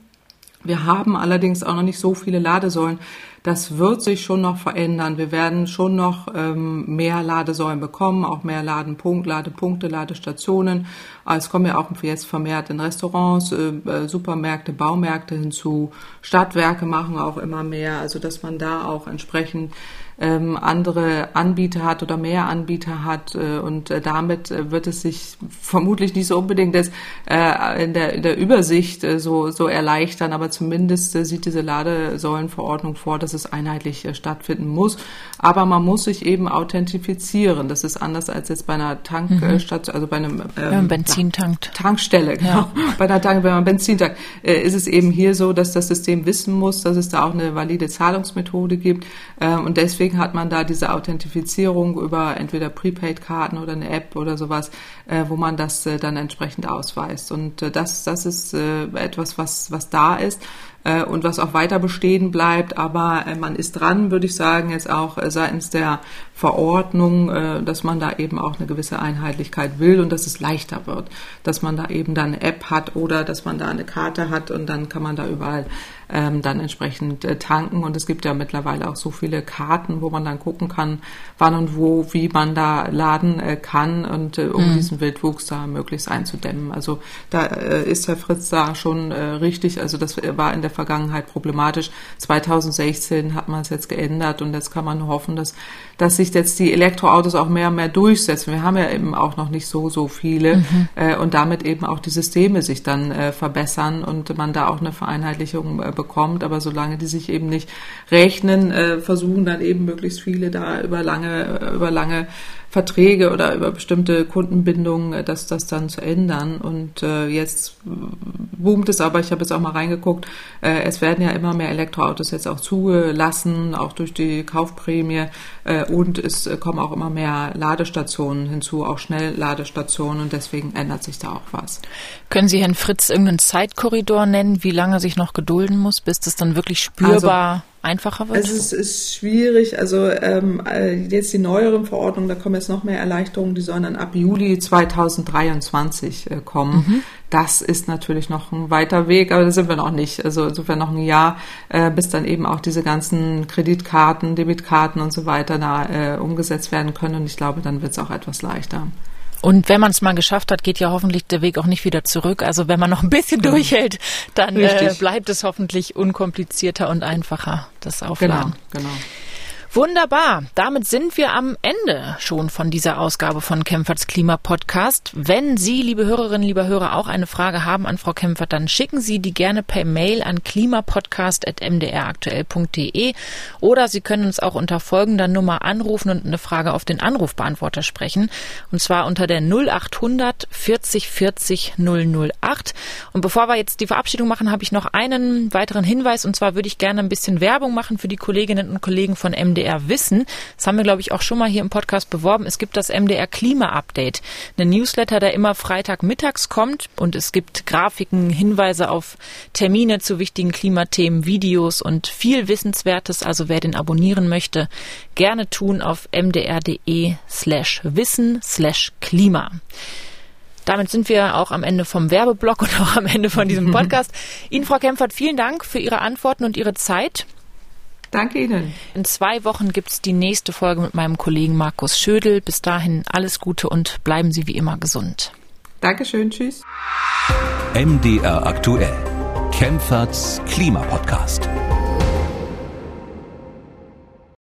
Wir haben allerdings auch noch nicht so viele Ladesäulen. Das wird sich schon noch verändern. Wir werden schon noch ähm, mehr Ladesäulen bekommen, auch mehr Ladenpunkt, Ladepunkte, Ladestationen. Es kommen ja auch jetzt vermehrt in Restaurants, äh, äh, Supermärkte, Baumärkte hinzu. Stadtwerke machen auch immer mehr. Also dass man da auch entsprechend ähm, andere Anbieter hat oder mehr Anbieter hat äh, und äh, damit äh, wird es sich vermutlich nicht so unbedingt das, äh, in, der, in der Übersicht äh, so, so erleichtern, aber zumindest äh, sieht diese Ladesäulenverordnung vor, dass es einheitlich äh, stattfinden muss. Aber man muss sich eben authentifizieren. Das ist anders als jetzt bei einer Tankstation, mhm. also bei einem ähm, wenn man Benzin tankt. Tankstelle, genau. Ja. Bei einer Tank, wenn man Benzin tankt, äh, ist es eben hier so, dass das System wissen muss, dass es da auch eine valide Zahlungsmethode gibt äh, und deswegen deswegen hat man da diese Authentifizierung über entweder Prepaid-Karten oder eine App oder sowas, äh, wo man das äh, dann entsprechend ausweist. Und äh, das, das ist äh, etwas, was, was da ist äh, und was auch weiter bestehen bleibt. Aber äh, man ist dran, würde ich sagen, jetzt auch äh, seitens der Verordnung, äh, dass man da eben auch eine gewisse Einheitlichkeit will und dass es leichter wird, dass man da eben dann eine App hat oder dass man da eine Karte hat und dann kann man da überall ähm, dann entsprechend äh, tanken. Und es gibt ja mittlerweile auch so viele Karten, wo man dann gucken kann, wann und wo, wie man da laden äh, kann und äh, um mhm. diesen Wildwuchs da möglichst einzudämmen. Also da äh, ist Herr Fritz da schon äh, richtig. Also das war in der Vergangenheit problematisch. 2016 hat man es jetzt geändert und jetzt kann man hoffen, dass, dass sich jetzt die Elektroautos auch mehr und mehr durchsetzen. Wir haben ja eben auch noch nicht so, so viele mhm. äh, und damit eben auch die Systeme sich dann äh, verbessern und man da auch eine Vereinheitlichung äh, bekommt. Aber solange die sich eben nicht rechnen, äh, versuchen dann eben möglichst viele da über lange, äh, über lange Verträge oder über bestimmte Kundenbindungen, äh, das, das dann zu ändern. Und äh, jetzt boomt es aber, ich habe jetzt auch mal reingeguckt, äh, es werden ja immer mehr Elektroautos jetzt auch zugelassen, auch durch die Kaufprämie äh, und es kommen auch immer mehr Ladestationen hinzu, auch Schnellladestationen und deswegen ändert sich da auch was. Können Sie Herrn Fritz irgendeinen Zeitkorridor nennen, wie lange er sich noch gedulden muss, bis das dann wirklich spürbar also, einfacher wird? Also es ist schwierig. Also ähm, äh, jetzt die neueren Verordnungen, da kommen jetzt noch mehr Erleichterungen, die sollen dann ab Juli 2023 äh, kommen. Mhm. Das ist natürlich noch ein weiter Weg, aber da sind wir noch nicht. Also insofern noch ein Jahr, äh, bis dann eben auch diese ganzen Kreditkarten, Debitkarten und so weiter da äh, umgesetzt werden können. Und ich glaube, dann wird es auch etwas leichter. Und wenn man es mal geschafft hat, geht ja hoffentlich der Weg auch nicht wieder zurück. Also wenn man noch ein bisschen genau. durchhält, dann äh, bleibt es hoffentlich unkomplizierter und einfacher, das Aufladen. Genau, genau. Wunderbar. Damit sind wir am Ende schon von dieser Ausgabe von Kempferts Klima Podcast. Wenn Sie, liebe Hörerinnen, liebe Hörer, auch eine Frage haben an Frau Kempfert, dann schicken Sie die gerne per Mail an klimapodcast.mdraktuell.de oder Sie können uns auch unter folgender Nummer anrufen und eine Frage auf den Anrufbeantworter sprechen. Und zwar unter der 0800 40 40 008. Und bevor wir jetzt die Verabschiedung machen, habe ich noch einen weiteren Hinweis. Und zwar würde ich gerne ein bisschen Werbung machen für die Kolleginnen und Kollegen von MDR MDR Wissen. Das haben wir, glaube ich, auch schon mal hier im Podcast beworben. Es gibt das MDR Klima Update, ein Newsletter, der immer Freitagmittags kommt und es gibt Grafiken, Hinweise auf Termine zu wichtigen Klimathemen, Videos und viel Wissenswertes. Also wer den abonnieren möchte, gerne tun auf mdr.de slash wissen slash klima. Damit sind wir auch am Ende vom Werbeblock und auch am Ende von diesem Podcast. Ihnen, Frau Kempfert, vielen Dank für Ihre Antworten und Ihre Zeit. Danke Ihnen. In zwei Wochen gibt es die nächste Folge mit meinem Kollegen Markus Schödel. Bis dahin alles Gute und bleiben Sie wie immer gesund. Dankeschön, tschüss. MDR aktuell. Kempferts Klimapodcast.